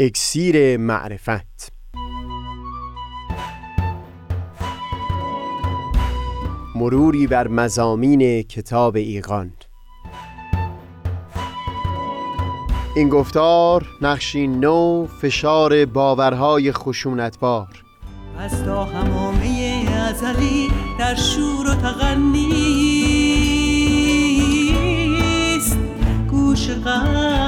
اکسیر معرفت. مروری بر مزامین کتاب ایقان این گفتار نقشی نو فشار باورهای خشونتبار. از تا همامه ازلی در شور و تغنیست. گوش قلب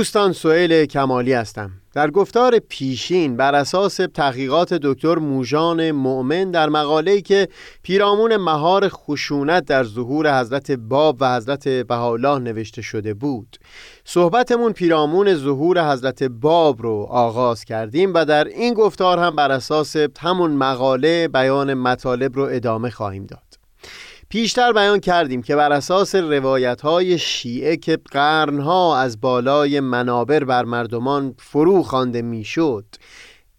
دوستان سئیل کمالی هستم. در گفتار پیشین بر اساس تحقیقات دکتر موژان مؤمن در مقاله‌ای که پیرامون مهار خشونت در ظهور حضرت باب و حضرت بهاءالله نوشته شده بود. صحبتمون پیرامون ظهور حضرت باب رو آغاز کردیم و در این گفتار هم بر اساس همون مقاله بیان مطالب رو ادامه خواهیم داد. پیشتر بیان کردیم که بر اساس روایت های شیعه که قرنها از بالای منابر بر مردمان فرو خوانده می‌شد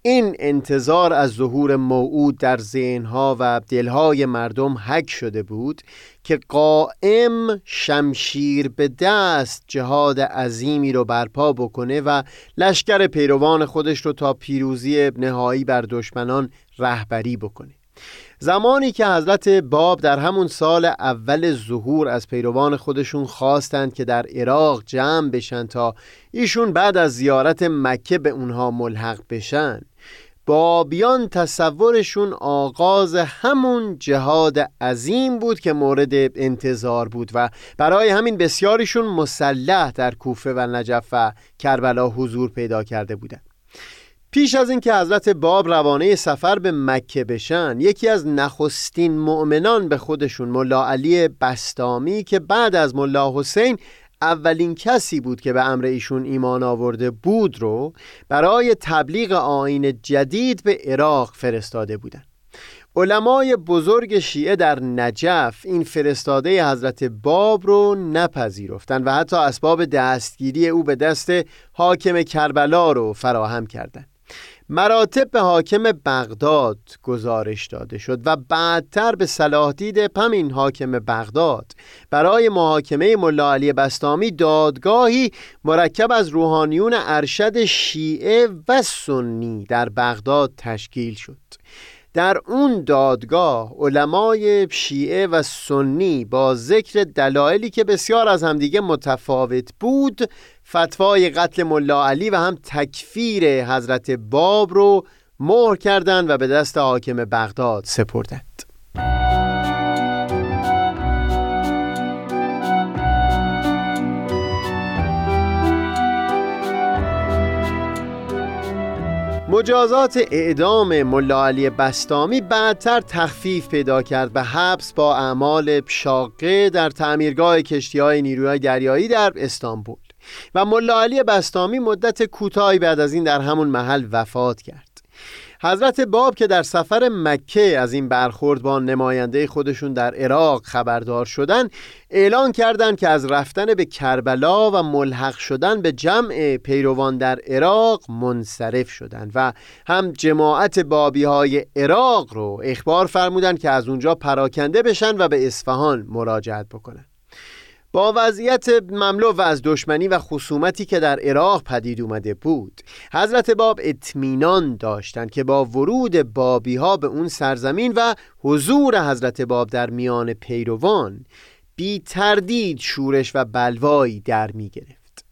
این انتظار از ظهور موعود در ذهنها و دلهای مردم حک شده بود که قائم شمشیر به دست جهاد عظیمی رو برپا بکنه و لشکر پیروان خودش رو تا پیروزی نهایی بر دشمنان رهبری بکنه. زمانی که حضرت باب در همون سال اول ظهور از پیروان خودشون خواستند که در عراق جمع بشن تا ایشون بعد از زیارت مکه به اونها ملحق بشن بابیان تصورشون آغاز همون جهاد عظیم بود که مورد انتظار بود و برای همین بسیاریشون مسلح در کوفه و نجف و کربلا حضور پیدا کرده بودند. پیش از اینکه حضرت باب روانه سفر به مکه بشن یکی از نخستین مؤمنان به خودشون ملا علی بستامی که بعد از ملا حسین اولین کسی بود که به امر ایشون ایمان آورده بود رو برای تبلیغ آین جدید به عراق فرستاده بودند. علمای بزرگ شیعه در نجف این فرستاده حضرت باب رو نپذیرفتند و حتی اسباب دستگیری او به دست حاکم کربلا رو فراهم کردند. مراتب به حاکم بغداد گزارش داده شد و بعدتر به صلاح همین حاکم بغداد. برای محاکمه ملا علی بستامی دادگاهی مرکب از روحانیون ارشد شیعه و سنی در بغداد تشکیل شد. در اون دادگاه علمای شیعه و سنی با ذکر دلایلی که بسیار از همدیگه متفاوت بود فتوای قتل ملا علی و هم تکفیر حضرت باب رو مهر کردند و به دست حاکم بغداد سپردند. مجازات اعدام ملا علی بستامی بعدتر تخفیف پیدا کرد و حبس با اعمال شاقه در تعمیرگاه کشتی های نیروی دریایی در استانبول. و ملا علی بستامی مدت کوتاهی بعد از این در همون محل وفات کرد. حضرت باب که در سفر مکه از این برخورد با نماینده خودشون در عراق خبردار شدن اعلان کردند که از رفتن به کربلا و ملحق شدن به جمع پیروان در عراق منصرف شدند و هم جماعت بابی های عراق رو اخبار فرمودند که از اونجا پراکنده بشن و به اصفهان مراجعت بکنن. با وضعیت مملو و از دشمنی و خصومتی که در عراق پدید اومده بود حضرت باب اطمینان داشتند که با ورود بابی ها به اون سرزمین و حضور حضرت باب در میان پیروان بی تردید شورش و بلوایی در می گرفت.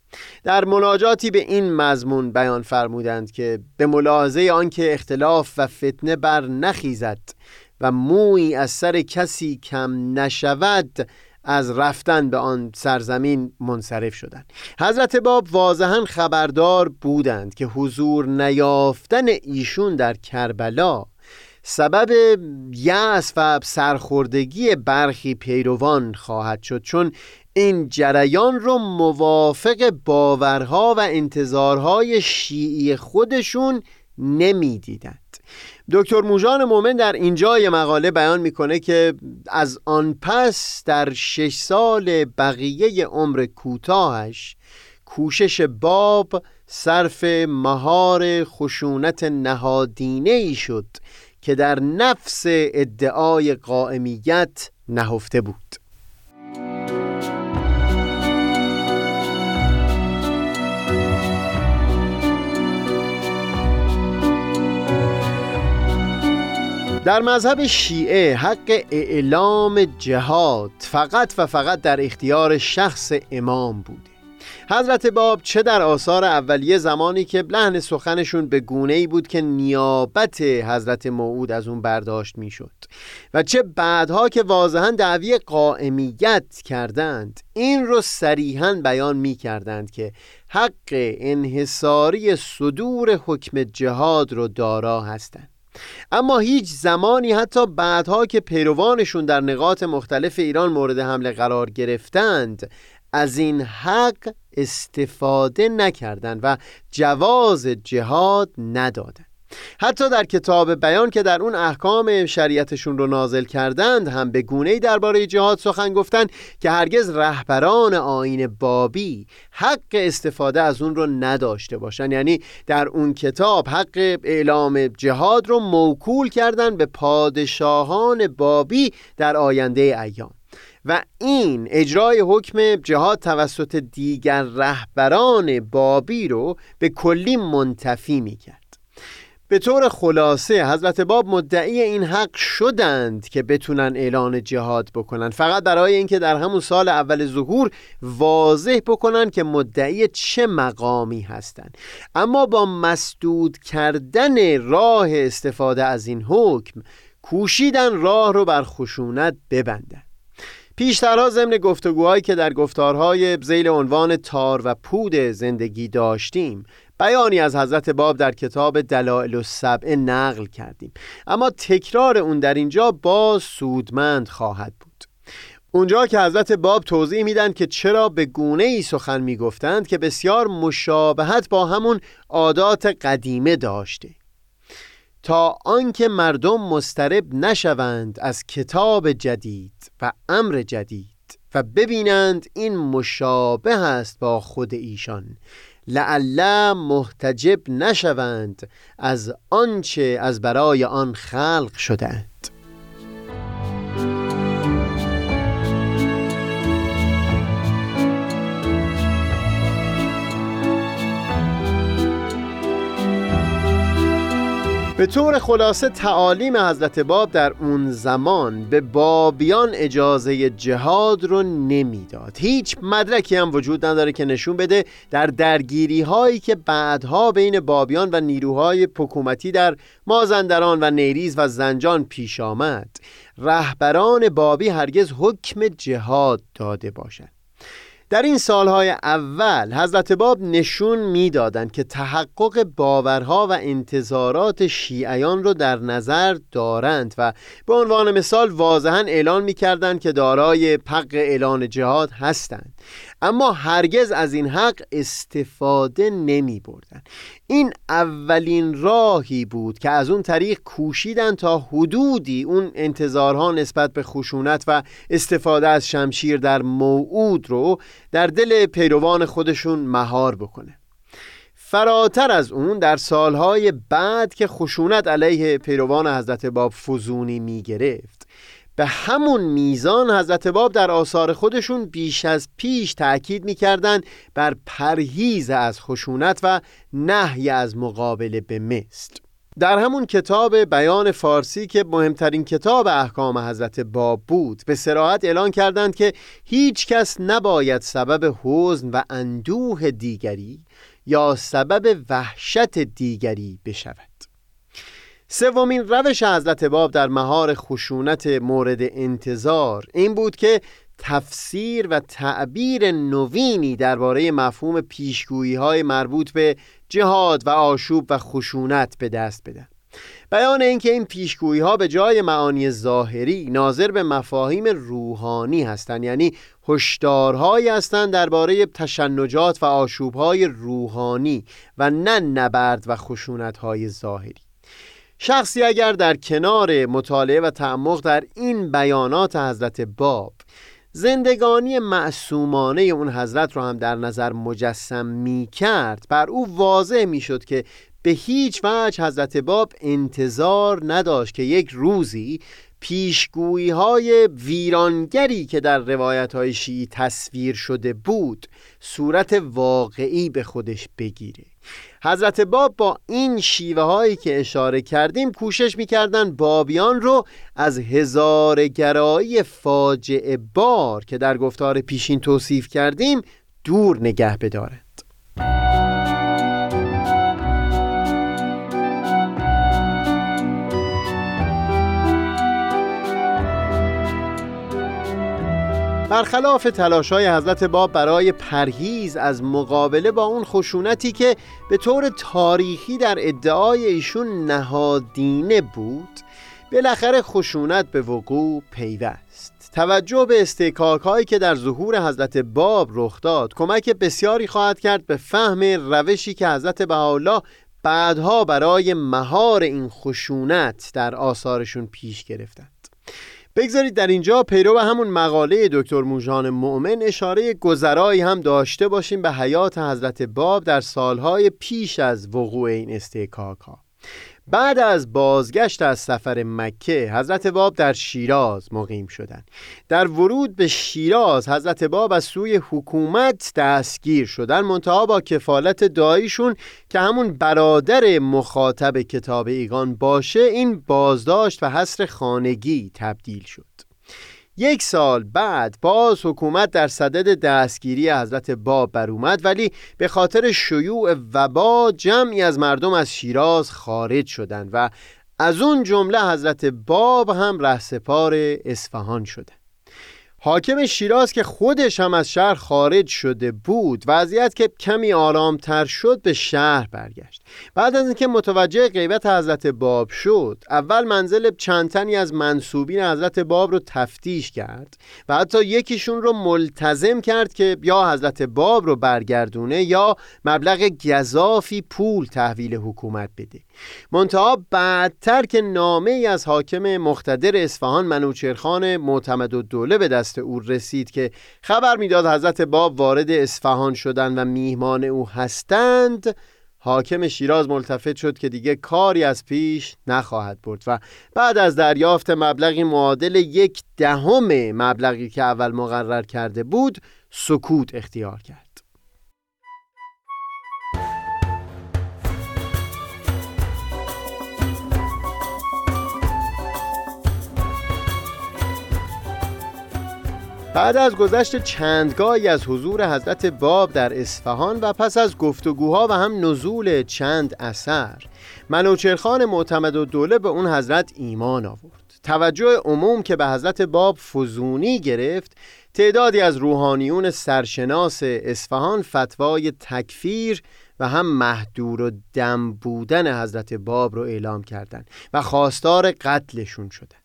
در مناجاتی به این مضمون بیان فرمودند که به ملاحظه آنکه اختلاف و فتنه بر نخیزد و موی از سر کسی کم نشود از رفتن به آن سرزمین منصرف شدند. حضرت باب واضحا خبردار بودند که حضور نیافتن ایشون در کربلا سبب یأس و سرخوردگی برخی پیروان خواهد شد چون این جریان رو موافق باورها و انتظارهای شیعی خودشون نمی‌دیدند. دکتر موژان مومن در اینجای مقاله بیان می‌کنه که از آن پس در شش سال بقیه عمر کوتاهش کوشش باب صرف مهار خشونت نهادینه ای شد که در نفس ادعای قائمیت نهفته بود. در مذهب شیعه حق اعلام جهاد فقط و فقط در اختیار شخص امام بوده. حضرت باب چه در آثار اولیه زمانی که لحن سخنشون به گونه ای بود که نیابت حضرت موعود از اون برداشت می‌شد و چه بعدها که واضحا دعوی قائمیت کردند این رو صریحا بیان می کردند که حق انحصاری صدور حکم جهاد رو دارا هستند. اما هیچ زمانی حتی بعدها که پیروانشون در نقاط مختلف ایران مورد حمله قرار گرفتند از این حق استفاده نکردند و جواز جهاد ندادند. حتی در کتاب بیان که در اون احکام شریعتشون رو نازل کردند هم به گونه‌ای درباره جهاد سخن گفتند که هرگز رهبران آین بابی حق استفاده از اون رو نداشته باشند یعنی در اون کتاب حق اعلام جهاد رو موکول کردند به پادشاهان بابی در آینده ایام. و این اجرای حکم جهاد توسط دیگر رهبران بابی رو به کلی منتفی می‌کرد. به طور خلاصه حضرت باب مدعی این حق شدند که بتونن اعلان جهاد بکنن. فقط برای اینکه در همون سال اول ظهور واضح بکنن که مدعی چه مقامی هستند. اما با مسدود کردن راه استفاده از این حکم کوشیدن راه رو بر خشونت ببندن. پیشترها ضمن گفتگوهایی که در گفتارهای زیل عنوان تار و پود زندگی داشتیم بیانی از حضرت باب در کتاب دلائل السبع نقل کردیم. اما تکرار اون در اینجا باز سودمند خواهد بود. اونجا که حضرت باب توضیح میدن که چرا به گونه ای سخن می‌گفتند که بسیار مشابهت با همون عادات قدیمه داشته. تا آنکه مردم مسترب نشوند از کتاب جدید و امر جدید و ببینند این مشابه است با خود ایشان. لعله محتجب نشوند از آنچه از برای آن خلق شدند به طور خلاصه تعالیم حضرت باب در اون زمان به بابیان اجازه جهاد رو نمی‌داد. هیچ مدرکی هم وجود نداره که نشون بده در درگیری هایی که بعدها بین بابیان و نیروهای حکومتی در مازندران و نیریز و زنجان پیش آمد. رهبران بابی هرگز حکم جهاد داده باشند در این سالهای اول حضرت باب نشون می‌دادند که تحقق باورها و انتظارات شیعیان رو در نظر دارند و به عنوان مثال واضحا اعلان می‌کردند که دارای حق اعلان جهاد هستند. اما هرگز از این حق استفاده نمی بردن این اولین راهی بود که از اون طریق کوشیدن تا حدودی اون انتظارها نسبت به خشونت و استفاده از شمشیر در موعود رو در دل پیروان خودشون مهار بکنه. فراتر از اون در سالهای بعد که خشونت علیه پیروان حضرت باب فزونی می گرفت به همون میزان حضرت باب در آثار خودشون بیش از پیش تأکید می‌کردند بر پرهیز از خشونت و نهی از مقابله به مثل در همون کتاب بیان فارسی که مهمترین کتاب احکام حضرت باب بود به سراحت اعلان کردند که هیچ کس نباید سبب حزن و اندوه دیگری یا سبب وحشت دیگری بشود. سومین روش حضرت باب در مهار خشونت مورد انتظار این بود که تفسیر و تعبیر نوینی درباره مفهوم پیشگویی های مربوط به جهاد و آشوب و خشونت به دست بدن. بیان اینکه این پیشگویی ها به جای معانی ظاهری ناظر به مفاهیم روحانی هستند یعنی هشدارهایی هستند درباره تشنجات و آشوبهای روحانی و نه نبرد و خشونتهای ظاهری. شخصی اگر در کنار مطالعه و تعمق در این بیانات حضرت باب زندگانی معصومانه اون حضرت رو هم در نظر مجسم می کرد بر او واضح می شد که به هیچ وجه حضرت باب انتظار نداشت که یک روزی پیشگویی های ویرانگری که در روایت های شیعی تصویر شده بود صورت واقعی به خودش بگیره. حضرت باب با این شیوه هایی که اشاره کردیم کوشش می‌کردن بابیان رو از هزارگرایی فاجعه بار که در گفتار پیشین توصیف کردیم دور نگه بدارند برخلاف تلاش های حضرت باب برای پرهیز از مقابله با اون خشونتی که به طور تاریخی در ادعای ایشون نهادینه بود بالاخره خشونت به وقوع پیوست. توجه به استکاک هایی که در ظهور حضرت باب رخ داد کمک بسیاری خواهد کرد به فهم روشی که حضرت بهاءالله بعدها برای مهار این خشونت در آثارشون پیش گرفتند. بگذارید در اینجا پیرو همون مقاله دکتر موژان مؤمن اشاره گذرایی هم داشته باشیم به حیات حضرت باب در سالهای پیش از وقوع این استحکاک ها بعد از بازگشت از سفر مکه حضرت باب در شیراز مقیم شدند. در ورود به شیراز حضرت باب از سوی حکومت دستگیر شدن منتها با کفالت داییشون که همون برادر مخاطب کتاب ایگان باشه این بازداشت و حصر خانگی تبدیل شد. یک سال بعد باز حکومت در صدد دستگیری حضرت باب بر اومد ولی به خاطر شیوع وبا جمعی از مردم از شیراز خارج شدند و از اون جمله حضرت باب هم رهسپار اصفهان شده حاکم شیراز که خودش هم از شهر خارج شده بود وضعیت که کمی آرامتر شد به شهر برگشت. بعد از اینکه متوجه غیبت حضرت باب شد اول منزل چند تنی از منصوبین حضرت باب رو تفتیش کرد و حتی یکیشون رو ملتزم کرد که یا حضرت باب رو برگردونه یا مبلغ گذافی پول تحویل حکومت بده. منتها بعدتر که نامه ای از حاکم مختدر اصفهان منوچرخان معتمد و دوله به دست او رسید که خبر می‌داد حضرت باب وارد اصفهان شدن و میهمان او هستند حاکم شیراز ملتفت شد که دیگه کاری از پیش نخواهد برد و بعد از دریافت مبلغی معادل یک دهم مبلغی که اول مقرر کرده بود سکوت اختیار کرد. بعد از گذشت چندگاهی از حضور حضرت باب در اصفهان و پس از گفتگوها و هم نزول چند اثر منوچرخان معتمد و دوله به اون حضرت ایمان آورد. توجه عموم که به حضرت باب فزونی گرفت تعدادی از روحانیون سرشناس اصفهان فتوای تکفیر و هم محدور و دم بودن حضرت باب رو اعلام کردند و خواستار قتلشون شده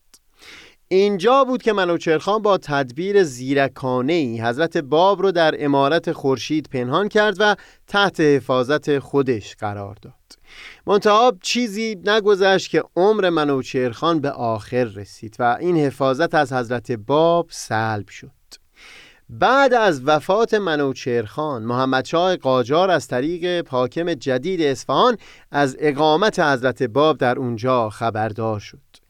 اینجا بود که منوچرخان با تدبیر زیرکانه ای حضرت باب رو در امارت خورشید پنهان کرد و تحت حفاظت خودش قرار داد. منتها چیزی نگذشت که عمر منوچرخان به آخر رسید و این حفاظت از حضرت باب سلب شد. بعد از وفات منوچرخان محمد شاه قاجار از طریق حاکم جدید اصفهان از اقامت حضرت باب در اونجا خبردار شد.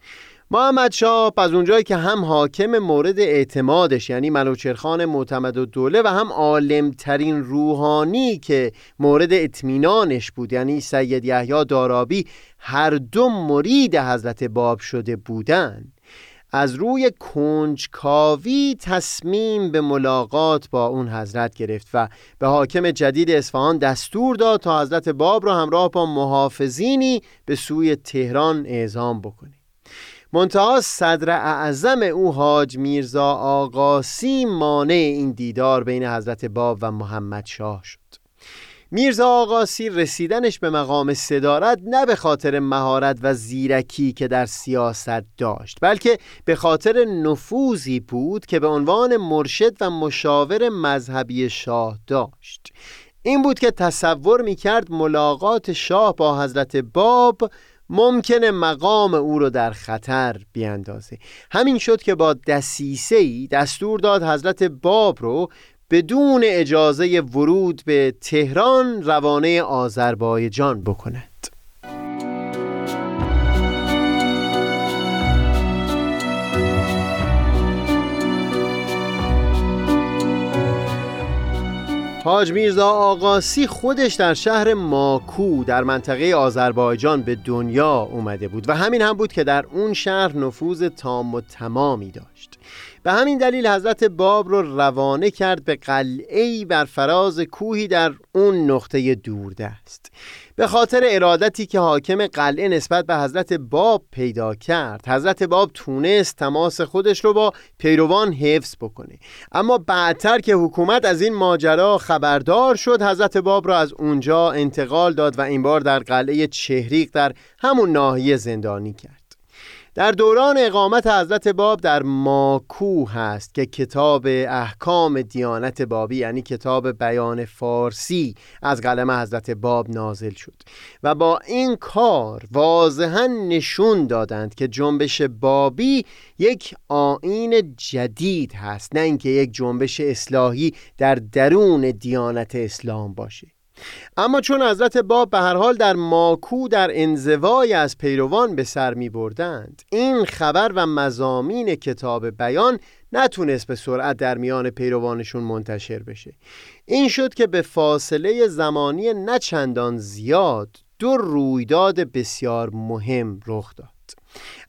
محمد شاه از اونجایی که هم حاکم مورد اعتمادش یعنی منوچرخان معتمد و دوله و هم عالمترین روحانی که مورد اطمینانش بود یعنی سید یحیی دارابی هر دو مرید حضرت باب شده بودند. از روی کنجکاوی تصمیم به ملاقات با اون حضرت گرفت و به حاکم جدید اصفهان دستور داد تا حضرت باب را همراه با محافظینی به سوی تهران اعزام بکنه. منتها صدر اعظم او حاج میرزا آقاسی مانع این دیدار بین حضرت باب و محمد شاه شد. میرزا آقاسی رسیدنش به مقام صدارت نه به خاطر مهارت و زیرکی که در سیاست داشت بلکه به خاطر نفوذی بود که به عنوان مرشد و مشاور مذهبی شاه داشت. این بود که تصور می کرد ملاقات شاه با حضرت باب ممکنه مقام او رو در خطر بیاندازه. همین شد که با دسیسه ای دستور داد حضرت باب رو بدون اجازه ورود به تهران روانه آذربایجان بکند. حاج میرزا آقاسی خودش در شهر ماکو در منطقه آذربایجان به دنیا اومده بود و همین هم بود که در اون شهر نفوذ تام و تمامی داشت. به همین دلیل حضرت باب رو روانه کرد به قلعه‌ای بر فراز کوهی در اون نقطه دوردست. به خاطر ارادتی که حاکم قلعه نسبت به حضرت باب پیدا کرد. حضرت باب تونست تماس خودش رو با پیروان حفظ بکنه. اما بعدتر که حکومت از این ماجرا خبردار شد حضرت باب را از اونجا انتقال داد و این بار در قلعه چهریق در همون ناحیه زندانی کرد. در دوران اقامت حضرت باب در ماکو هست که کتاب احکام دیانت بابی یعنی کتاب بیان فارسی از قلم حضرت باب نازل شد و با این کار واضحا نشون دادند که جنبش بابی یک آین جدید هست نه اینکه یک جنبش اصلاحی در درون دیانت اسلام باشه. اما چون حضرت باب به هر حال در ماکو در انزوای از پیروان به سر می بردند این خبر و مزامین کتاب بیان نتونست به سرعت در میان پیروانشون منتشر بشه. این شد که به فاصله زمانی نچندان زیاد دو رویداد بسیار مهم رخ داد.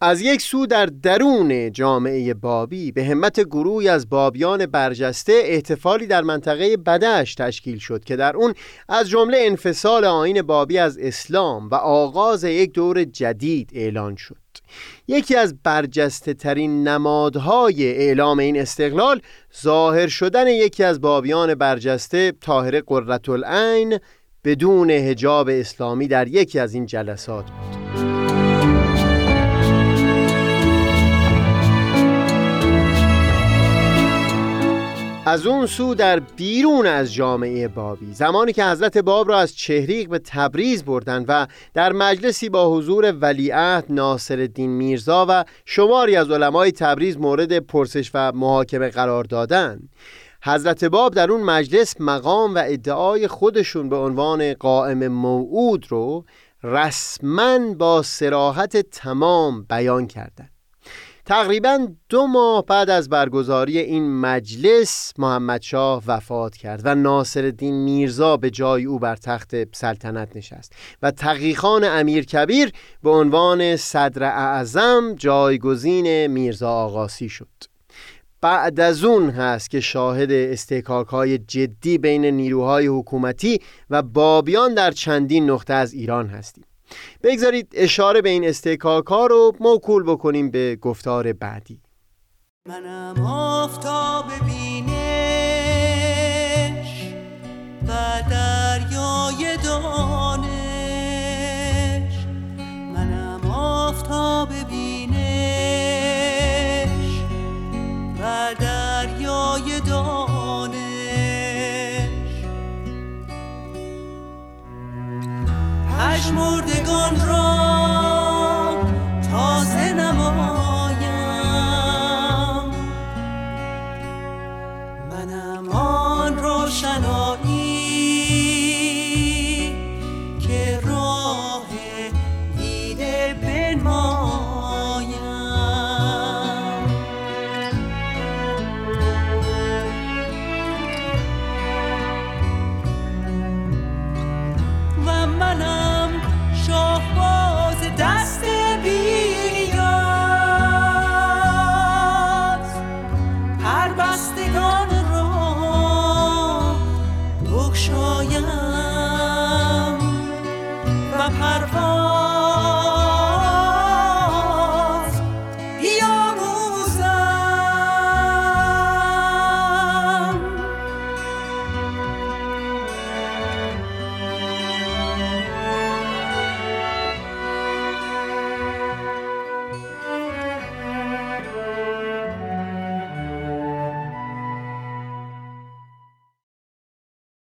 از یک سو در درون جامعه بابی به همت گروهی از بابیان برجسته احتفالی در منطقه بدش تشکیل شد که در اون از جمله انفصال آین بابی از اسلام و آغاز یک دور جدید اعلان شد. یکی از برجسته ترین نمادهای اعلام این استقلال ظاهر شدن یکی از بابیان برجسته طاهر قررت العین بدون هجاب اسلامی در یکی از این جلسات بود. از اون سو در بیرون از جامعه بابی زمانی که حضرت باب را از چهریق به تبریز بردند و در مجلسی با حضور ولیعهد ناصر الدین میرزا و شماری از علمای تبریز مورد پرسش و محاکمه قرار دادند حضرت باب در اون مجلس مقام و ادعای خودشون به عنوان قائم موعود رو رسما با سراحت تمام بیان کردند تقریبا دو ماه بعد از برگزاری این مجلس محمد شاه وفات کرد و ناصر الدین میرزا به جای او بر تخت سلطنت نشست و تقیخان امیر کبیر به عنوان صدر اعظم جایگزین میرزا آقاسی شد. بعد از اون هست که شاهد استحکاک های جدی بین نیروهای حکومتی و بابیان در چندین نقطه از ایران هستیم. بگذارید اشاره به این استکاک ها رو موکول بکنیم به گفتار بعدی. منم آفتاب بینش پشمردگان را